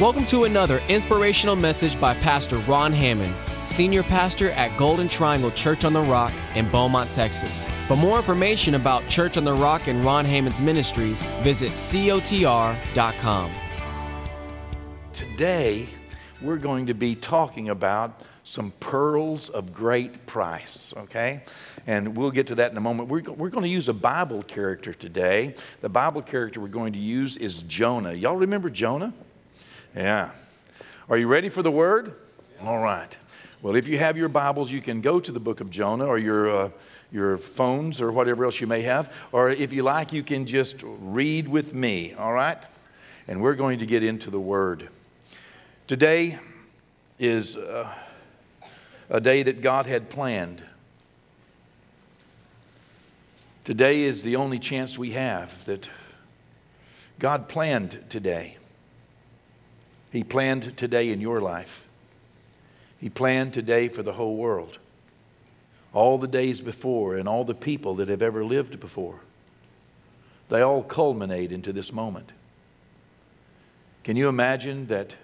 Welcome to another inspirational message by Pastor Ron Hammonds, Senior Pastor at Golden Triangle Church on the Rock in Beaumont, Texas. For more information about Church on the Rock and Ron Hammonds Ministries, visit cotr.com. Today, we're going to be talking about some pearls of great price, okay? And we'll get to that in a moment. We're, we're going to use a Bible character today. The Bible character we're going to use is Jonah. Y'all remember Jonah? Yeah. Are you ready for the word? All right. Well, if you have your Bibles, you can go to the book of Jonah or your, uh, your phones or whatever else you may have. Or if you like, you can just read with me, all right? And we're going to get into the word. Today is uh, a day that God had planned. Today is the only chance we have that God planned today. He planned today in your life. He planned today for the whole world. All the days before and all the people that have ever lived before. They all culminate into this moment. Can you imagine that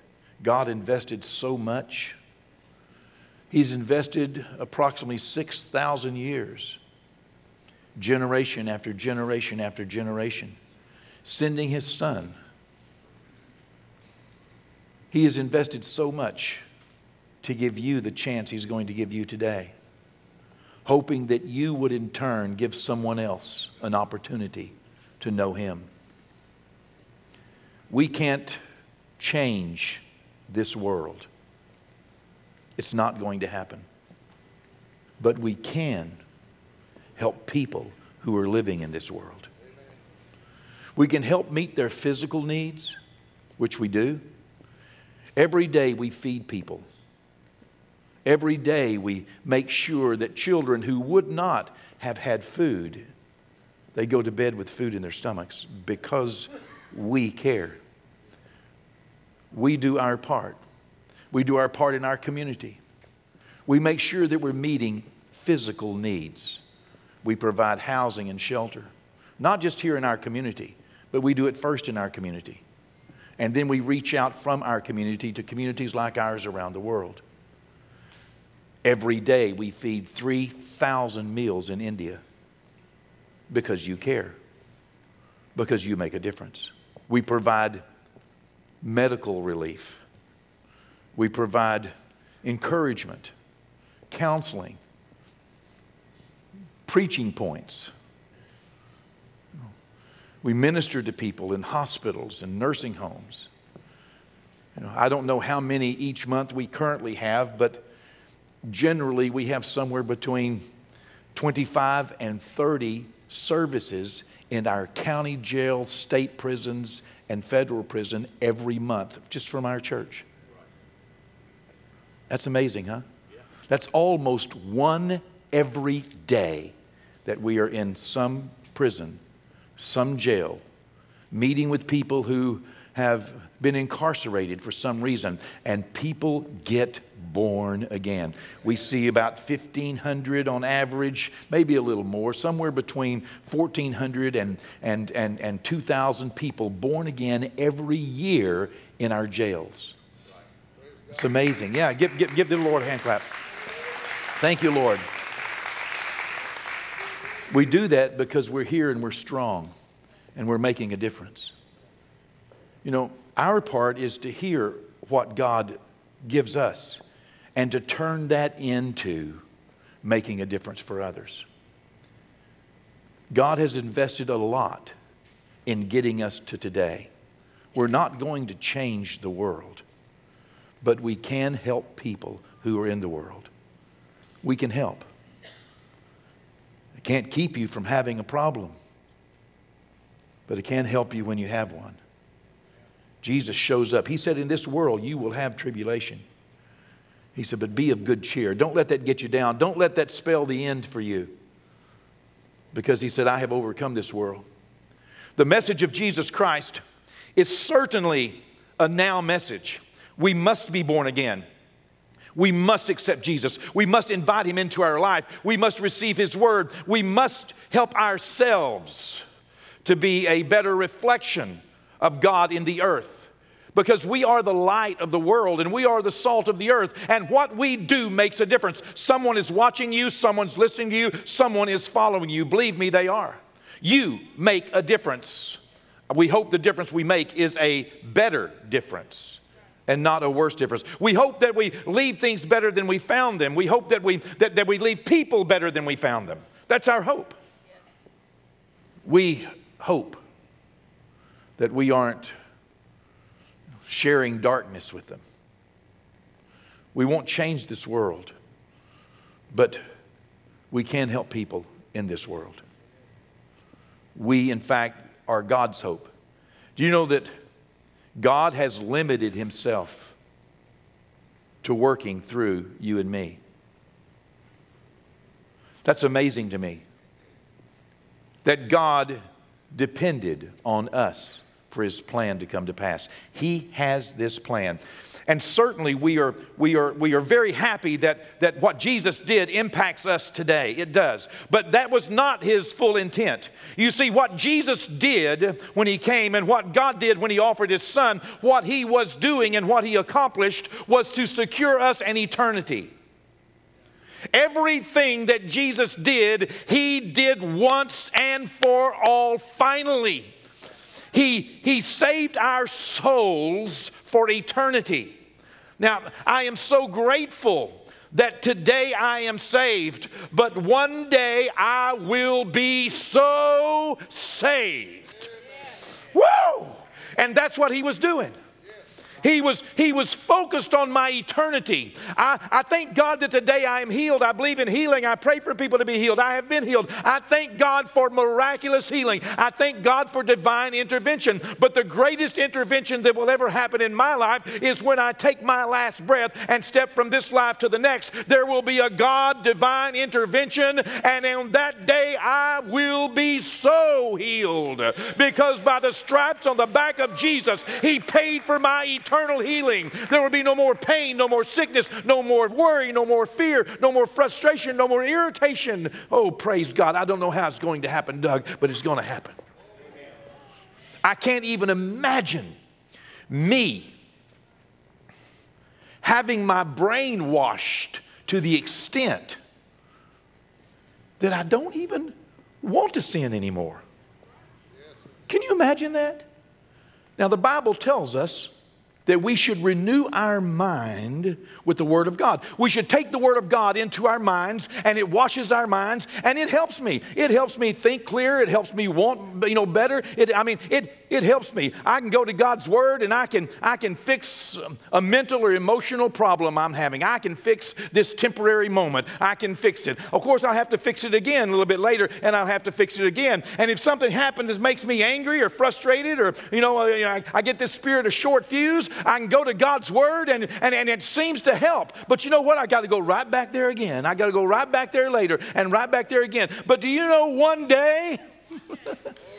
God invested so much? He's invested approximately 6,000 years, generation after generation after generation, sending His Son he has invested so much to give you the chance He's going to give you today, hoping that you would in turn give someone else an opportunity to know Him. We can't change this world, it's not going to happen. But we can help people who are living in this world. We can help meet their physical needs, which we do. Every day we feed people. Every day we make sure that children who would not have had food, they go to bed with food in their stomachs because we care. We do our part. We do our part in our community. We make sure that we're meeting physical needs. We provide housing and shelter, not just here in our community, but we do it first in our community. And then we reach out from our community to communities like ours around the world. Every day we feed 3,000 meals in India because you care, because you make a difference. We provide medical relief, we provide encouragement, counseling, preaching points we minister to people in hospitals and nursing homes. You know, I don't know how many each month we currently have, but generally we have somewhere between 25 and 30 services in our county jail, state prisons, and federal prison every month, just from our church. That's amazing, huh? That's almost one every day that we are in some prison some jail, meeting with people who have been incarcerated for some reason, and people get born again. We see about 1,500 on average, maybe a little more, somewhere between 1,400 and, and, and, and 2,000 people born again every year in our jails. It's amazing. Yeah, give, give, give the Lord a hand clap. Thank you, Lord. We do that because we're here and we're strong and we're making a difference. You know, our part is to hear what God gives us and to turn that into making a difference for others. God has invested a lot in getting us to today. We're not going to change the world, but we can help people who are in the world. We can help. It can't keep you from having a problem, but it can help you when you have one. Jesus shows up. He said, In this world, you will have tribulation. He said, But be of good cheer. Don't let that get you down. Don't let that spell the end for you. Because he said, I have overcome this world. The message of Jesus Christ is certainly a now message. We must be born again. We must accept Jesus. We must invite him into our life. We must receive his word. We must help ourselves to be a better reflection of God in the earth. because we are the light of the world and we are the salt of the earth. And what we do makes a difference. Someone is watching you, someone's listening to you, someone is following you. Believe me, they are. You make a difference. We hope the difference we make is a better difference and not a worse difference. We hope that we leave things better than we found them. We hope that we, that, that we leave people better than we found them. That's our hope. We hope that we aren't sharing darkness with them. We won't change this world, but we can help people in this world. We, in fact, are God's hope. Do you know that God has limited Himself to working through you and me? That's amazing to me. That God depended on us for his plan to come to pass. He has this plan. And certainly we are, we are, we are very happy that, that what Jesus did impacts us today. It does. But that was not his full intent. You see, what Jesus did when he came and what God did when he offered his son, what he was doing and what he accomplished was to secure us an eternity. Everything that Jesus did, he did once and for all, finally. He, he saved our souls for eternity. Now, I am so grateful that today I am saved, but one day I will be so saved. Woo! And that's what he was doing. He was, he was focused on my eternity. I, I thank God that today I am healed. I believe in healing. I pray for people to be healed. I have been healed. I thank God for miraculous healing. I thank God for divine intervention. But the greatest intervention that will ever happen in my life is when I take my last breath and step from this life to the next. There will be a God divine intervention, and on that day I will be so healed because by the stripes on the back of Jesus, He paid for my eternity eternal healing. There will be no more pain, no more sickness, no more worry, no more fear, no more frustration, no more irritation. Oh, praise God. I don't know how it's going to happen, Doug, but it's going to happen. I can't even imagine me having my brain washed to the extent that I don't even want to sin anymore. Can you imagine that? Now, the Bible tells us that we should renew our mind with the Word of God. We should take the Word of God into our minds, and it washes our minds, and it helps me. It helps me think clear. It helps me want, you know, better. It, I mean, it, it helps me. I can go to God's Word, and I can, I can fix um, a mental or emotional problem I'm having. I can fix this temporary moment. I can fix it. Of course, I'll have to fix it again a little bit later, and I'll have to fix it again. And if something happens that makes me angry or frustrated, or, you know, I, I get this spirit of short fuse, I can go to God's Word and, and, and it seems to help. But you know what? I got to go right back there again. I got to go right back there later and right back there again. But do you know one day?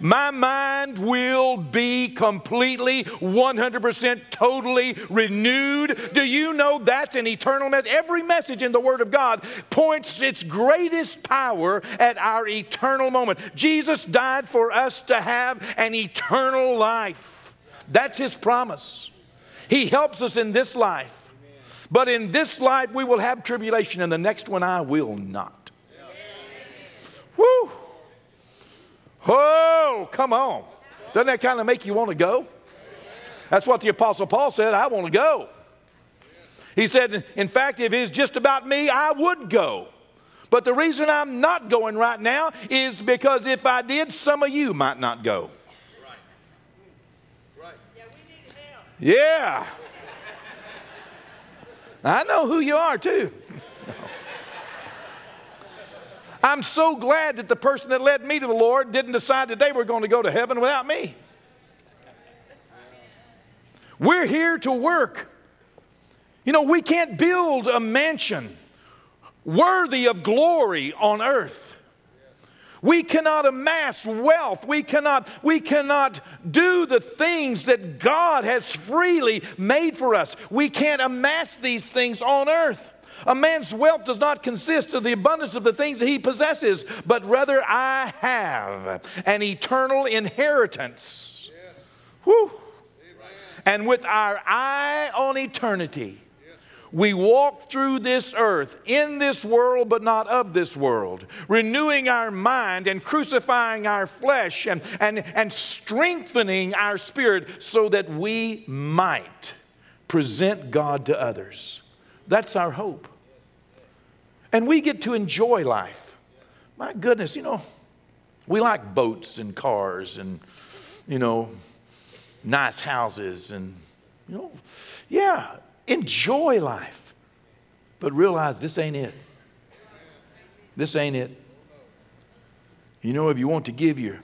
my mind will be completely, 100% totally renewed. Do you know that's an eternal message? Every message in the Word of God points its greatest power at our eternal moment. Jesus died for us to have an eternal life. That's His promise. He helps us in this life. But in this life, we will have tribulation, and the next one, I will not. Woo! Oh, come on. Doesn't that kind of make you want to go? That's what the Apostle Paul said I want to go. He said, in fact, if it's just about me, I would go. But the reason I'm not going right now is because if I did, some of you might not go. Yeah. I know who you are too. I'm so glad that the person that led me to the Lord didn't decide that they were going to go to heaven without me. We're here to work. You know, we can't build a mansion worthy of glory on earth. We cannot amass wealth. We cannot, we cannot do the things that God has freely made for us. We can't amass these things on earth. A man's wealth does not consist of the abundance of the things that he possesses, but rather I have an eternal inheritance. Yes. Whew. And with our eye on eternity, we walk through this earth, in this world, but not of this world, renewing our mind and crucifying our flesh and, and, and strengthening our spirit so that we might present God to others. That's our hope. And we get to enjoy life. My goodness, you know, we like boats and cars and, you know, nice houses and, you know, yeah, enjoy life. But realize this ain't it. This ain't it. You know, if you want to give your,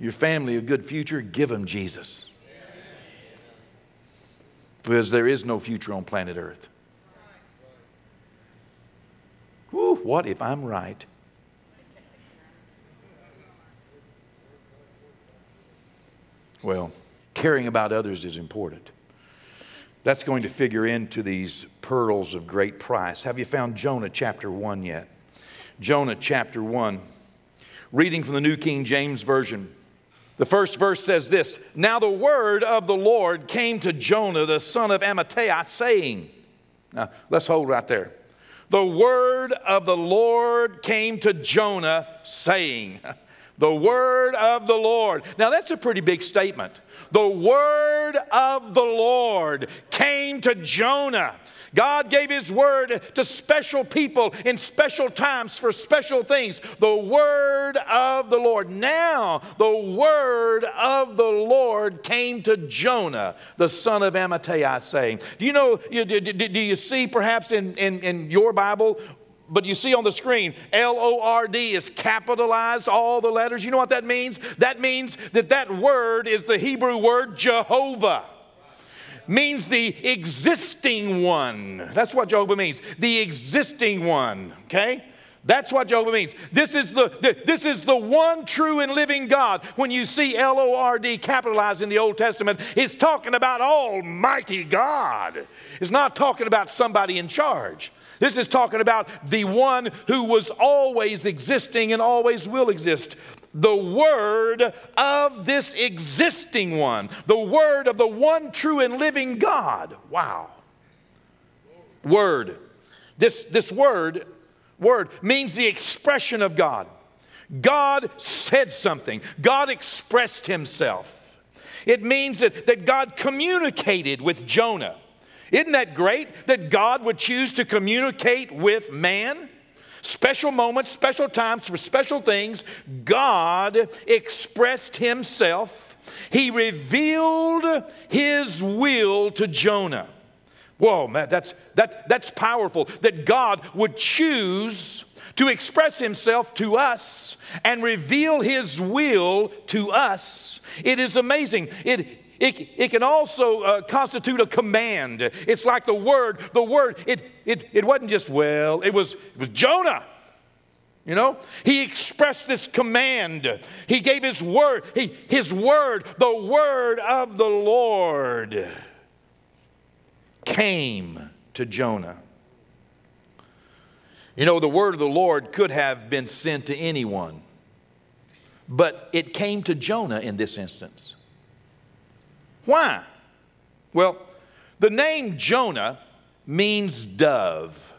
your family a good future, give them Jesus. Because there is no future on planet Earth. Whew, what if I'm right? Well, caring about others is important. That's going to figure into these pearls of great price. Have you found Jonah chapter 1 yet? Jonah chapter 1. Reading from the New King James Version. The first verse says this Now the word of the Lord came to Jonah, the son of Amittai, saying, Now let's hold right there. The word of the Lord came to Jonah, saying, The word of the Lord. Now that's a pretty big statement. The word of the Lord came to Jonah. God gave His word to special people in special times for special things. The word of the Lord. Now, the word of the Lord came to Jonah, the son of Amittai, saying, Do you know, do, you see perhaps in, in, in your Bible but you see on the screen, L O R D is capitalized, all the letters. You know what that means? That means that that word is the Hebrew word Jehovah. Means the existing one. That's what Jehovah means. The existing one, okay? That's what Jehovah means. This is the, the, this is the one true and living God. When you see L O R D capitalized in the Old Testament, it's talking about Almighty God. It's not talking about somebody in charge. This is talking about the one who was always existing and always will exist. The word of this existing one, the word of the one true and living God. Wow. Word. This, this word, word means the expression of God. God said something, God expressed himself. It means that, that God communicated with Jonah. Isn't that great that God would choose to communicate with man? Special moments, special times for special things, God expressed Himself. He revealed His will to Jonah. Whoa, man, that's, that, that's powerful that God would choose to express Himself to us and reveal His will to us. It is amazing. It, it, it can also uh, constitute a command. It's like the word, the word, it, it, it wasn't just, well, it was, it was Jonah. You know, he expressed this command. He gave his word, he, his word, the word of the Lord came to Jonah. You know, the word of the Lord could have been sent to anyone, but it came to Jonah in this instance. Why? Well, the name Jonah means dove.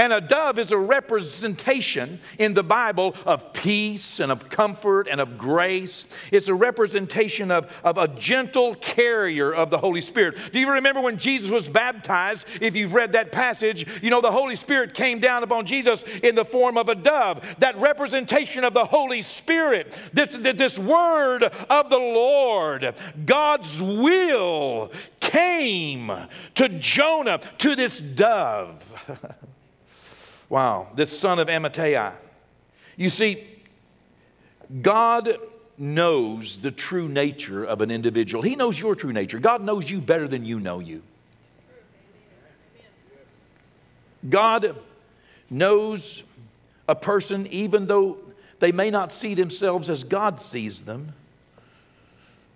And a dove is a representation in the Bible of peace and of comfort and of grace. It's a representation of, of a gentle carrier of the Holy Spirit. Do you remember when Jesus was baptized? If you've read that passage, you know the Holy Spirit came down upon Jesus in the form of a dove. That representation of the Holy Spirit, this, this word of the Lord, God's will came to Jonah, to this dove. Wow, this son of Amittai. You see, God knows the true nature of an individual. He knows your true nature. God knows you better than you know you. God knows a person even though they may not see themselves as God sees them.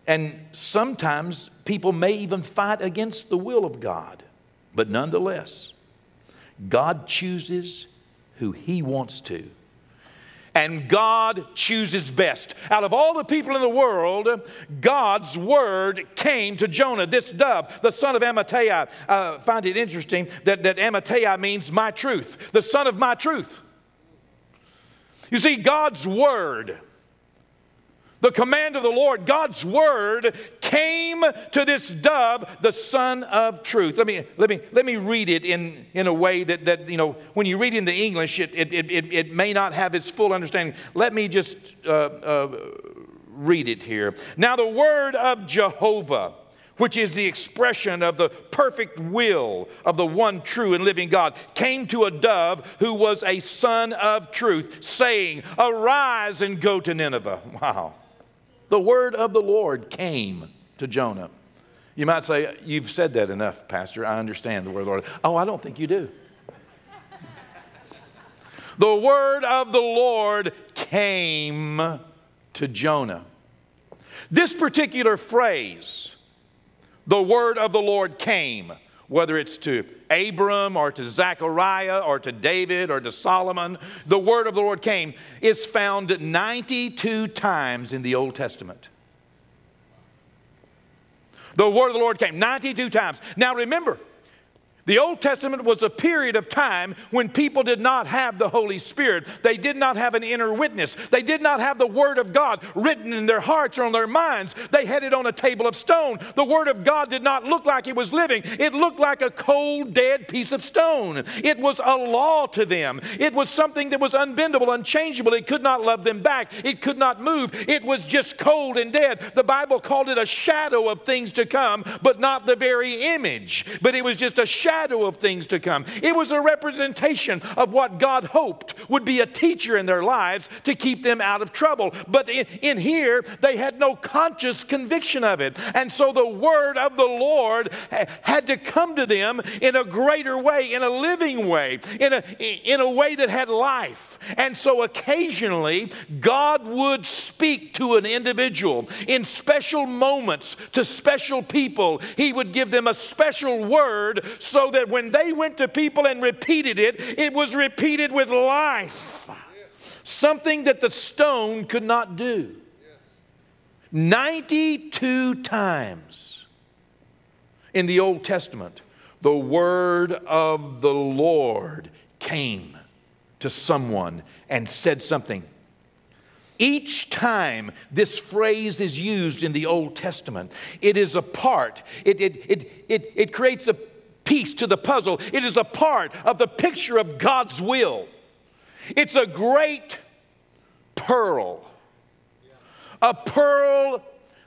And sometimes people may even fight against the will of God. But nonetheless, God chooses who He wants to. And God chooses best. Out of all the people in the world, God's word came to Jonah, this dove, the son of Amittai. Uh, find it interesting that, that Amittai means my truth, the son of my truth. You see, God's word the command of the Lord, God's word came to this dove, the son of truth. Let me, let me, let me read it in, in a way that, that, you know, when you read in the English, it, it, it, it may not have its full understanding. Let me just uh, uh, read it here. Now, the word of Jehovah which is the expression of the perfect will of the one true and living God, came to a dove who was a son of truth, saying, Arise and go to Nineveh. Wow. The word of the Lord came to Jonah. You might say, You've said that enough, Pastor. I understand the word of the Lord. Oh, I don't think you do. the word of the Lord came to Jonah. This particular phrase, the word of the Lord came, whether it's to Abram or to Zechariah or to David or to Solomon, the word of the Lord came, is found 92 times in the Old Testament. The word of the Lord came 92 times. Now remember, the Old Testament was a period of time when people did not have the Holy Spirit. They did not have an inner witness. They did not have the Word of God written in their hearts or on their minds. They had it on a table of stone. The Word of God did not look like it was living, it looked like a cold, dead piece of stone. It was a law to them, it was something that was unbendable, unchangeable. It could not love them back, it could not move. It was just cold and dead. The Bible called it a shadow of things to come, but not the very image. But it was just a shadow shadow of things to come. It was a representation of what God hoped would be a teacher in their lives to keep them out of trouble. But in, in here, they had no conscious conviction of it. And so the word of the Lord had to come to them in a greater way, in a living way, in a, in a way that had life. And so occasionally, God would speak to an individual in special moments to special people. He would give them a special word so that when they went to people and repeated it, it was repeated with life. Something that the stone could not do. 92 times in the Old Testament, the word of the Lord came to someone and said something. Each time this phrase is used in the Old Testament, it is a part, it, it, it, it creates a piece to the puzzle. It is a part of the picture of God's will. It's a great pearl, a pearl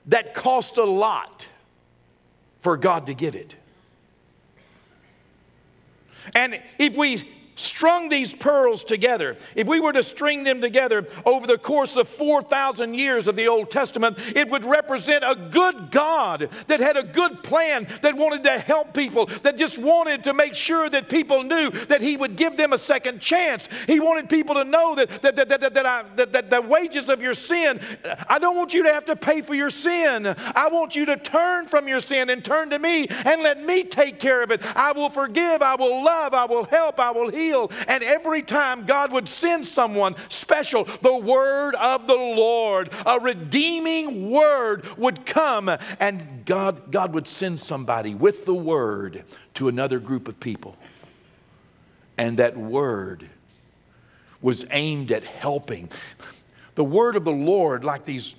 that cost a lot for God to give it. And if we strung these pearls together, if we were to string them together over the course of 4,000 years of the Old Testament, it would represent a good God that had a good plan, that wanted to help people, that just wanted to make sure that people knew that He would give them a second chance. He wanted people to know that, that, that, that, that, I, that, that the wages of your sin, I don't want you to have to pay for your sin. I want you to turn from your sin and turn to me and let me take care of it. I will forgive, I will love, I will help, I will heal And every time God would send someone special, the word of the Lord, a redeeming word would come, and God, God would send somebody with the word to another group of people. And that word was aimed at helping. The word of the Lord, like these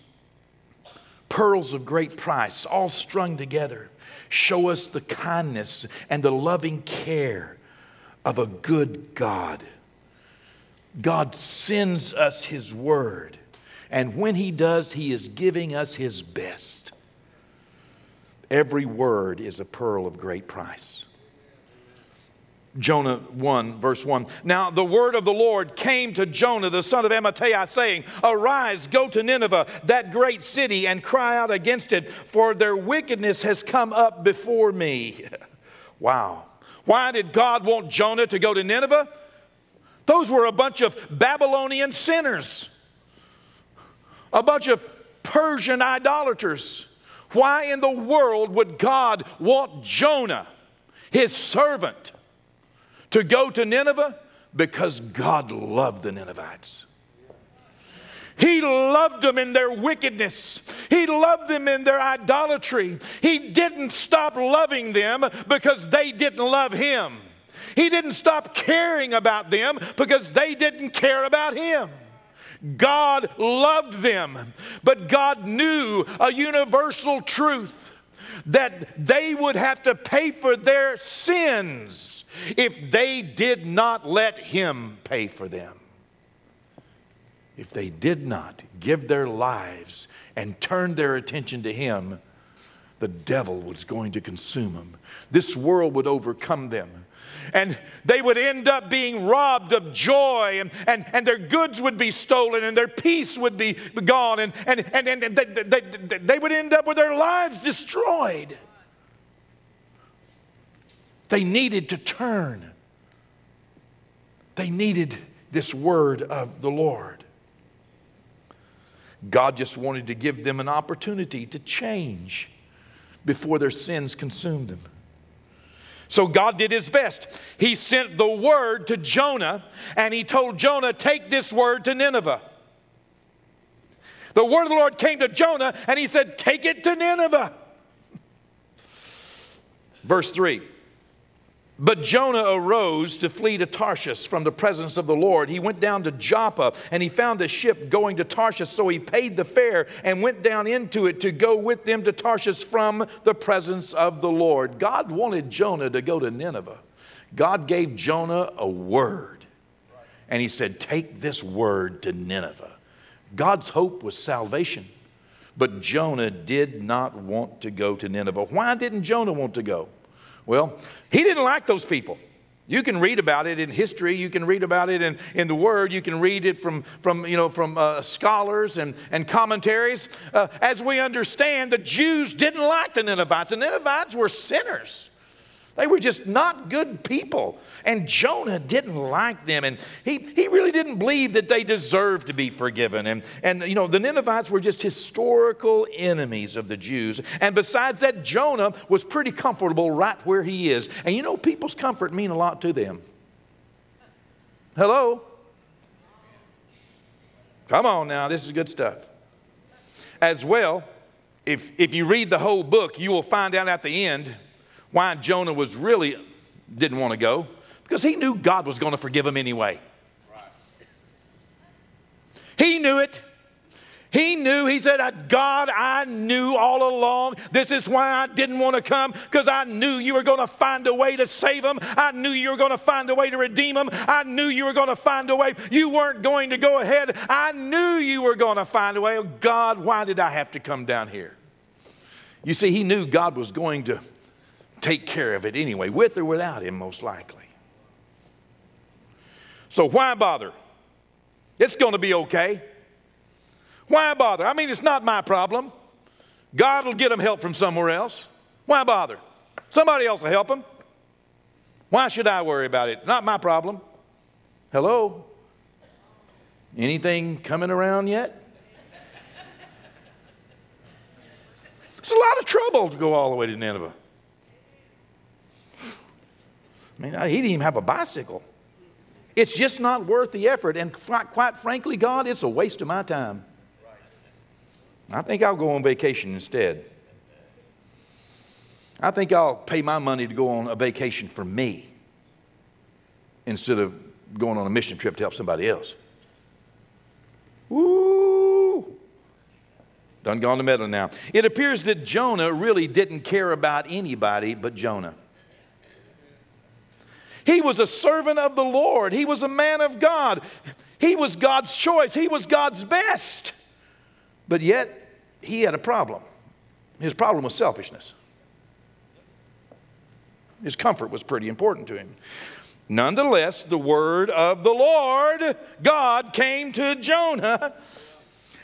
pearls of great price, all strung together, show us the kindness and the loving care of a good God. God sends us His Word, and when He does, He is giving us His best. Every word is a pearl of great price. Jonah 1, verse 1. Now the word of the Lord came to Jonah, the son of Amittai, saying, Arise, go to Nineveh, that great city, and cry out against it, for their wickedness has come up before me. wow. Why did God want Jonah to go to Nineveh? Those were a bunch of Babylonian sinners, a bunch of Persian idolaters. Why in the world would God want Jonah, his servant, to go to Nineveh? Because God loved the Ninevites. He loved them in their wickedness. He loved them in their idolatry. He didn't stop loving them because they didn't love Him. He didn't stop caring about them because they didn't care about Him. God loved them, but God knew a universal truth that they would have to pay for their sins if they did not let Him pay for them. If they did not give their lives and turn their attention to Him, the devil was going to consume them. This world would overcome them and they would end up being robbed of joy, and, and, and their goods would be stolen, and their peace would be gone, and, and, and, and they, they, they would end up with their lives destroyed. They needed to turn, they needed this word of the Lord. God just wanted to give them an opportunity to change before their sins consumed them. So God did his best. He sent the word to Jonah, and he told Jonah, Take this word to Nineveh. The word of the Lord came to Jonah, and he said, Take it to Nineveh. Verse 3 but Jonah arose to flee to Tarshish from the presence of the Lord. He went down to Joppa and he found a ship going to Tarshish, so he paid the fare and went down into it to go with them to Tarshish from the presence of the Lord. God wanted Jonah to go to Nineveh. God gave Jonah a word, and he said, Take this word to Nineveh. God's hope was salvation, but Jonah did not want to go to Nineveh. Why didn't Jonah want to go? Well, he didn't like those people. You can read about it in history. You can read about it in, in the Word. You can read it from, from, you know, from uh, scholars and, and commentaries. Uh, as we understand, the Jews didn't like the Ninevites. The Ninevites were sinners. They were just not good people. And Jonah didn't like them. And he, he really didn't believe that they deserved to be forgiven. And, and, you know, the Ninevites were just historical enemies of the Jews. And besides that, Jonah was pretty comfortable right where he is. And you know, people's comfort mean a lot to them. Hello? Come on now, this is good stuff. As well, if, if you read the whole book, you will find out at the end why Jonah was really didn't want to go because he knew God was going to forgive him anyway. He knew it. He knew, he said, God, I knew all along. This is why I didn't want to come, because I knew you were going to find a way to save him. I knew you were going to find a way to redeem him. I knew you were going to find a way. You weren't going to go ahead. I knew you were going to find a way. Oh, God, why did I have to come down here? You see, he knew God was going to take care of it anyway, with or without him, most likely. So why bother? It's going to be okay. Why bother? I mean, it's not my problem. God will get him help from somewhere else. Why bother? Somebody else will help him. Why should I worry about it? Not my problem. Hello? Anything coming around yet? It's a lot of trouble to go all the way to Nineveh. I mean, he didn't even have a bicycle. It's just not worth the effort. And quite frankly, God, it's a waste of my time. I think I'll go on vacation instead. I think I'll pay my money to go on a vacation for me instead of going on a mission trip to help somebody else. Woo! Done gone to meddling now. It appears that Jonah really didn't care about anybody but Jonah. He was a servant of the Lord. He was a man of God. He was God's choice. He was God's best. But yet, he had a problem. His problem was selfishness. His comfort was pretty important to him. Nonetheless, the word of the Lord, God, came to Jonah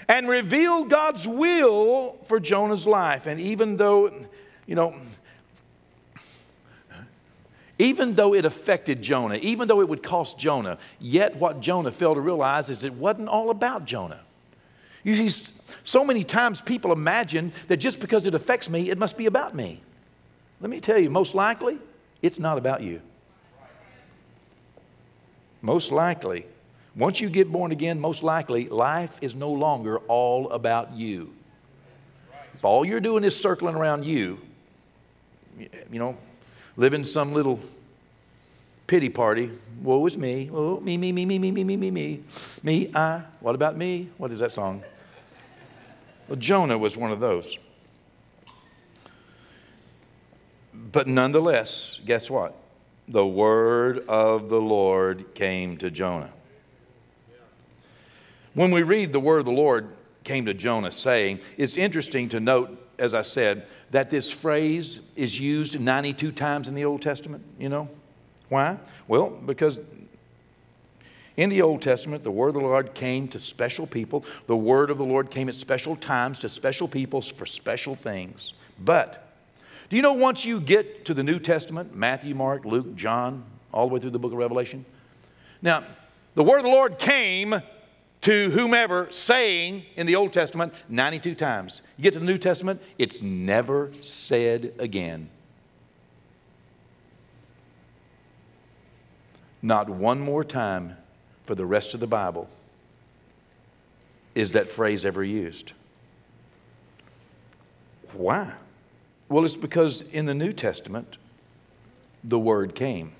and revealed God's will for Jonah's life. And even though, you know, even though it affected Jonah, even though it would cost Jonah, yet what Jonah failed to realize is it wasn't all about Jonah. You see, so many times people imagine that just because it affects me, it must be about me. Let me tell you, most likely, it's not about you. Most likely, Once you get born again, most likely life is no longer all about you. If all you're doing is circling around you, you know, living some little pity party. Woe is me. Oh, me, me, me, me, me, me, me, me, me. Me, I. What about me? What is that song? Well, Jonah was one of those. But nonetheless, guess what? The word of the Lord came to Jonah. When we read the word of the Lord came to Jonah saying, it's interesting to note, as I said, that this phrase is used 92 times in the Old Testament, you know? Why? Well, because in the Old Testament, the word of the Lord came to special people. The word of the Lord came at special times to special peoples for special things. But do you know once you get to the New Testament, Matthew, Mark, Luke, John, all the way through the book of Revelation? Now, the word of the Lord came to whomever saying in the Old Testament 92 times. You get to the New Testament, it's never said again. Not one more time for the rest of the Bible is that phrase ever used. Why? Well, it's because in the New Testament, the Word came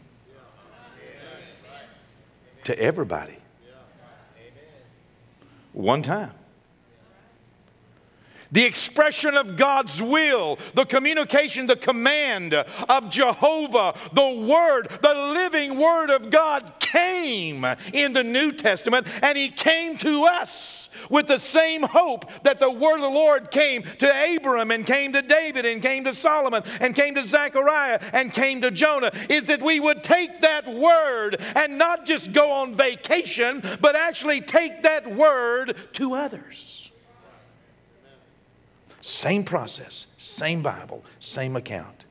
to everybody one time. The expression of God's will, the communication, the command of Jehovah, the Word, the living Word of God came in the New Testament, and He came to us with the same hope that the word of the Lord came to Abram and came to David and came to Solomon and came to Zechariah and came to Jonah is that we would take that word and not just go on vacation, but actually take that word to others. Same process, same Bible, same account.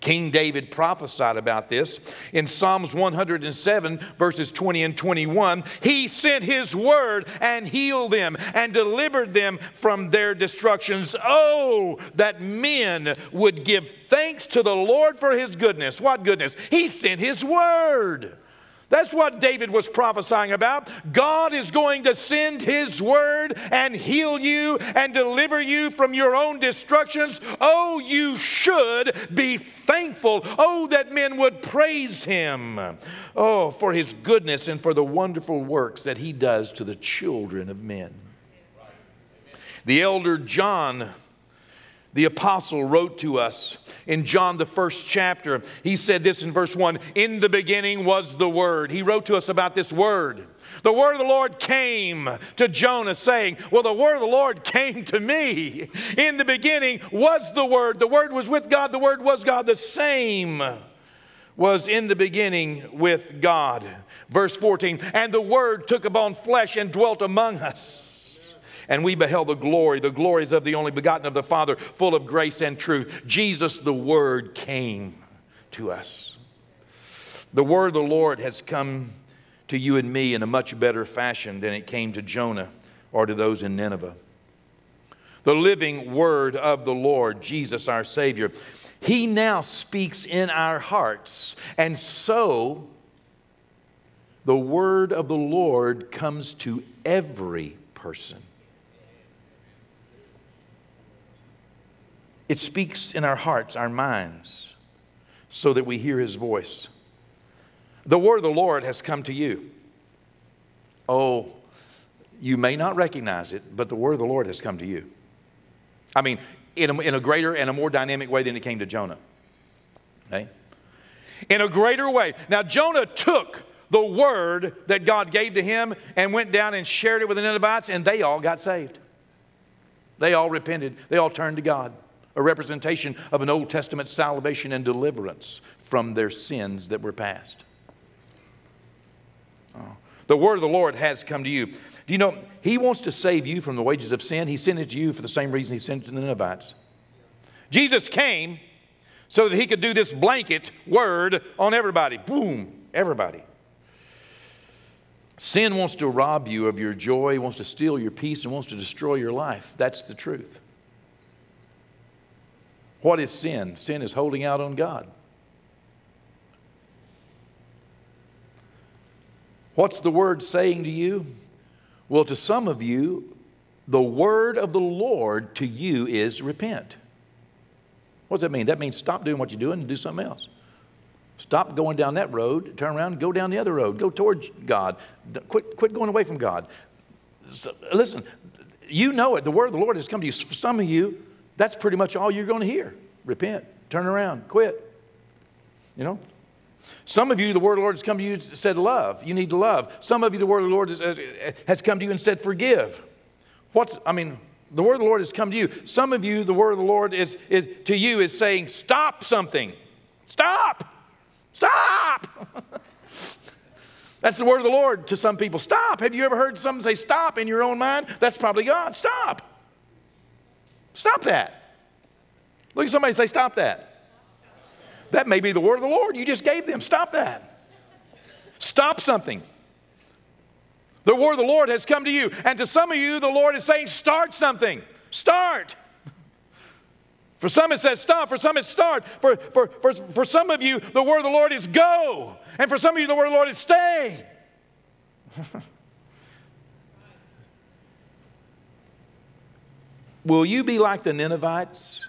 King David prophesied about this in Psalms 107, verses 20 and 21. He sent his word and healed them and delivered them from their destructions. Oh, that men would give thanks to the Lord for his goodness. What goodness? He sent his word. That's what David was prophesying about. God is going to send His word and heal you and deliver you from your own destructions. Oh, you should be thankful. Oh, that men would praise Him. Oh, for His goodness and for the wonderful works that He does to the children of men. The elder John the apostle wrote to us in John, the first chapter. He said this in verse 1 In the beginning was the Word. He wrote to us about this Word. The word of the Lord came to Jonah, saying, Well, the word of the Lord came to me. In the beginning was the Word. The Word was with God. The Word was God. The same was in the beginning with God. Verse 14, and the Word took upon flesh and dwelt among us and we beheld the glory, the glories of the only begotten of the Father, full of grace and truth. Jesus, the Word, came to us. The Word of the Lord has come to you and me in a much better fashion than it came to Jonah or to those in Nineveh. The living Word of the Lord, Jesus our Savior, He now speaks in our hearts. And so, the Word of the Lord comes to every person. It speaks in our hearts, our minds, so that we hear his voice. The word of the Lord has come to you. Oh, you may not recognize it, but the word of the Lord has come to you. I mean, in a, in a greater and a more dynamic way than it came to Jonah. Okay? In a greater way. Now, Jonah took the word that God gave to him and went down and shared it with the Ninevites, and they all got saved. They all repented, they all turned to God a representation of an Old Testament salvation and deliverance from their sins that were past. Oh. The word of the Lord has come to you. Do you know, He wants to save you from the wages of sin. He sent it to you for the same reason He sent it to the Ninevites. Jesus came so that He could do this blanket word on everybody. Boom, everybody. Sin wants to rob you of your joy, wants to steal your peace, and wants to destroy your life. That's the truth. What is sin? Sin is holding out on God. What's the word saying to you? Well, to some of you, the word of the Lord to you is repent. What does that mean? That means stop doing what you're doing and do something else. Stop going down that road, turn around and go down the other road. Go towards God. Quit, quit going away from God. So, listen, you know it. The word of the Lord has come to you. For some of you, that's pretty much all you're going to hear. Repent, turn around, quit. You know? Some of you, the word of the Lord has come to you and said love. You need to love. Some of you, the word of the Lord uh, has come to you and said forgive. What's, I mean, the word of the Lord has come to you. Some of you, the word of the Lord is, is to you is saying, stop something. Stop. Stop. That's the word of the Lord to some people. Stop. Have you ever heard someone say stop in your own mind? That's probably God. Stop. Stop that. Look at somebody say, stop that. That may be the word of the Lord you just gave them. Stop that. Stop something. The word of the Lord has come to you. And to some of you, the Lord is saying, start something. Start. For some, it says stop. For some, it's start. For, for, for, for some of you, the word of the Lord is go. And for some of you, the word of the Lord is stay. Will you be like the Ninevites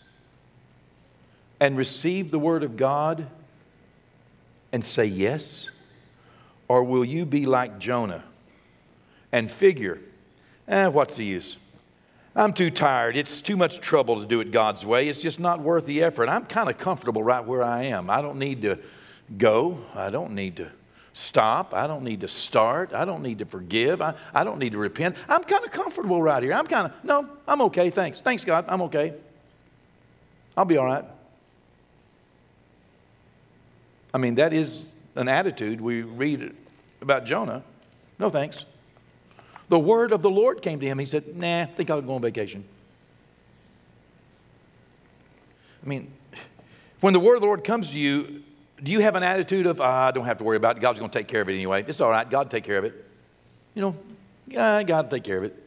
and receive the word of God and say yes? Or will you be like Jonah and figure, eh, what's the use? I'm too tired. It's too much trouble to do it God's way. It's just not worth the effort. I'm kind of comfortable right where I am. I don't need to go. I don't need to stop. I don't need to start. I don't need to forgive. I, I don't need to repent. I'm kind of comfortable right here. I'm kind of, no, I'm okay. Thanks. Thanks, God. I'm okay. I'll be all right. I mean, that is an attitude we read about Jonah. No thanks. The word of the Lord came to him. He said, Nah, I think I'll go on vacation. I mean, when the word of the Lord comes to you, do you have an attitude of, ah, I don't have to worry about it. God's going to take care of it anyway. It's all right. God take care of it. You know, yeah, God take care of it.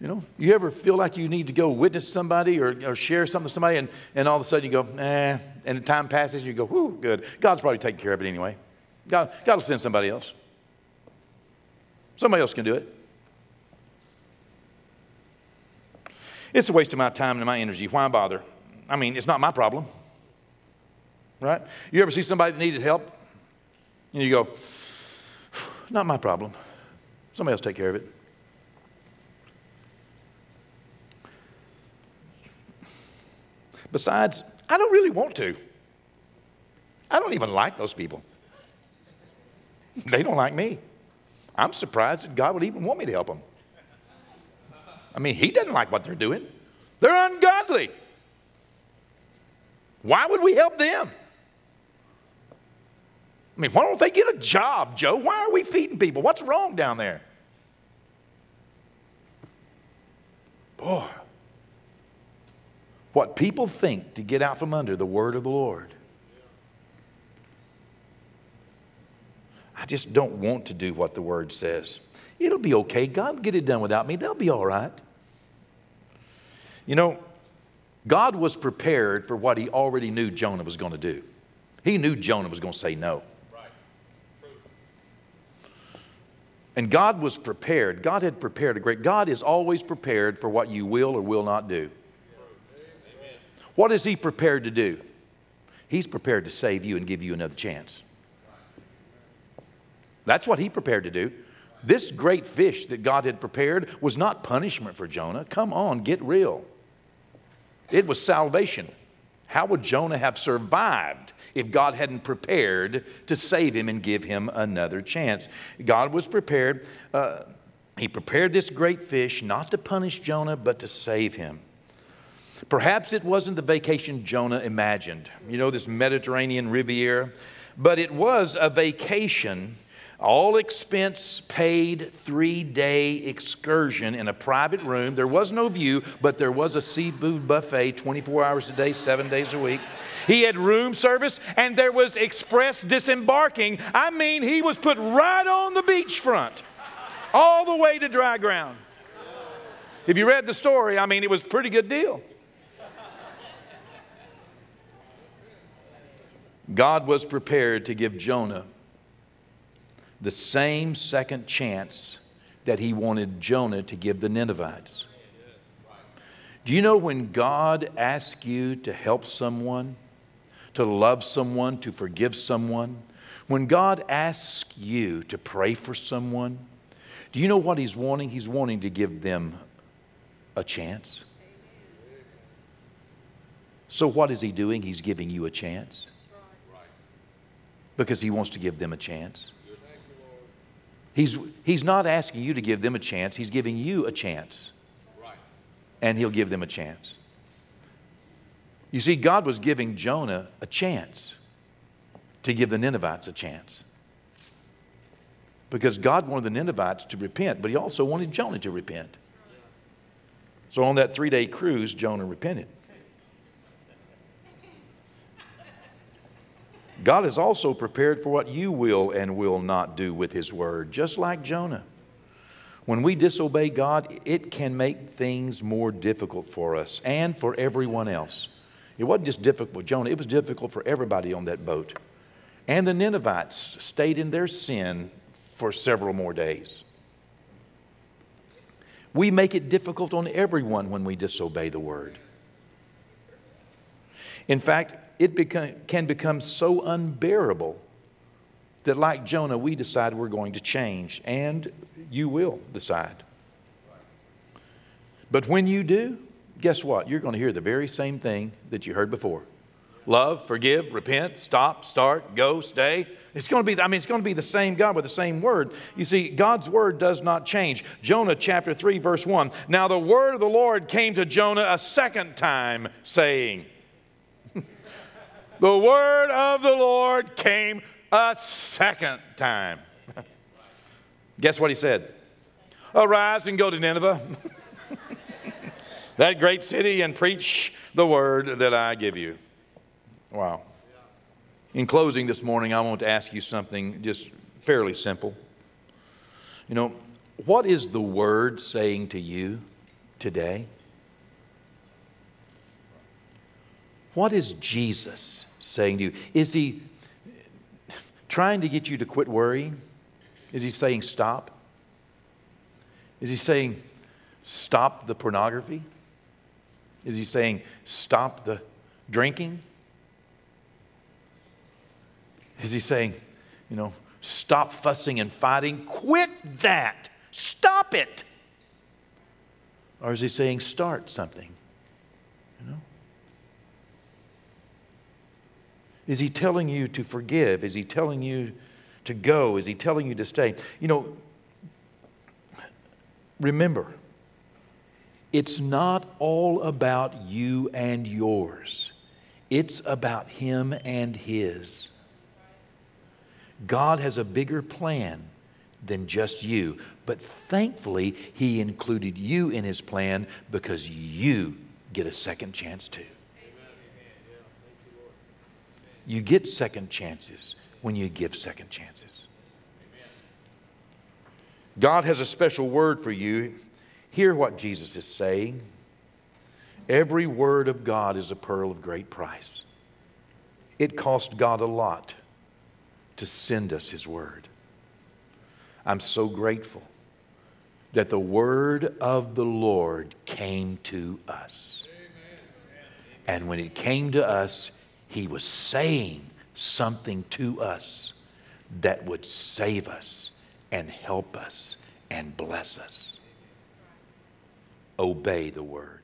You know, you ever feel like you need to go witness somebody or, or share something with somebody, and, and all of a sudden you go, eh, and the time passes, and you go, whoo, good. God's probably taking care of it anyway. God, God will send somebody else. Somebody else can do it. It's a waste of my time and my energy. Why bother? I mean, it's not my problem. Right? You ever see somebody that needed help? And you go, not my problem. Somebody else take care of it. Besides, I don't really want to. I don't even like those people. They don't like me. I'm surprised that God would even want me to help them. I mean, He doesn't like what they're doing, they're ungodly. Why would we help them? I mean, why don't they get a job, Joe? Why are we feeding people? What's wrong down there? Boy, what people think to get out from under the word of the Lord. I just don't want to do what the word says. It'll be okay. God will get it done without me. They'll be all right. You know, God was prepared for what he already knew Jonah was going to do. He knew Jonah was going to say no. And God was prepared. God had prepared a great. God is always prepared for what you will or will not do. What is He prepared to do? He's prepared to save you and give you another chance. That's what he prepared to do. This great fish that God had prepared was not punishment for Jonah. Come on, get real. It was salvation. How would Jonah have survived if God hadn't prepared to save him and give him another chance? God was prepared. Uh, he prepared this great fish not to punish Jonah, but to save him. Perhaps it wasn't the vacation Jonah imagined, you know, this Mediterranean Riviera, but it was a vacation all expense paid three day excursion in a private room. There was no view, but there was a seafood buffet 24 hours a day, seven days a week. He had room service and there was express disembarking. I mean, he was put right on the beachfront, all the way to dry ground. If you read the story, I mean, it was a pretty good deal. God was prepared to give Jonah the same second chance that he wanted Jonah to give the Ninevites. Do you know when God asks you to help someone, to love someone, to forgive someone, when God asks you to pray for someone, do you know what He's wanting? He's wanting to give them a chance. So, what is He doing? He's giving you a chance because He wants to give them a chance. He's, he's not asking you to give them a chance, He's giving you a chance. And He'll give them a chance. You see, God was giving Jonah a chance to give the Ninevites a chance. Because God wanted the Ninevites to repent, but He also wanted Jonah to repent. So on that three day cruise, Jonah repented. God is also prepared for what you will and will not do with His word, just like Jonah. When we disobey God, it can make things more difficult for us and for everyone else. It wasn't just difficult with Jonah, it was difficult for everybody on that boat. And the Ninevites stayed in their sin for several more days. We make it difficult on everyone when we disobey the word. In fact, it become, can become so unbearable that, like Jonah, we decide we're going to change, and you will decide. But when you do, guess what? You're going to hear the very same thing that you heard before love, forgive, repent, stop, start, go, stay. It's going to be, I mean, it's going to be the same God with the same word. You see, God's word does not change. Jonah chapter 3, verse 1. Now the word of the Lord came to Jonah a second time, saying, the word of the Lord came a second time. Guess what he said? Arise and go to Nineveh, that great city, and preach the word that I give you. Wow. In closing this morning, I want to ask you something just fairly simple. You know, what is the word saying to you today? What is Jesus saying to you? Is he trying to get you to quit worrying? Is he saying stop? Is he saying stop the pornography? Is he saying stop the drinking? Is he saying, you know, stop fussing and fighting? Quit that. Stop it. Or is he saying start something? You know? Is he telling you to forgive? Is he telling you to go? Is he telling you to stay? You know, remember, it's not all about you and yours, it's about him and his. God has a bigger plan than just you. But thankfully, He included you in His plan because you get a second chance too. You get second chances when you give second chances. God has a special word for you. Hear what Jesus is saying. Every word of God is a pearl of great price. It cost God a lot to send us His word. I'm so grateful that the word of the Lord came to us. And when it came to us, he was saying something to us that would save us and help us and bless us. Obey the word.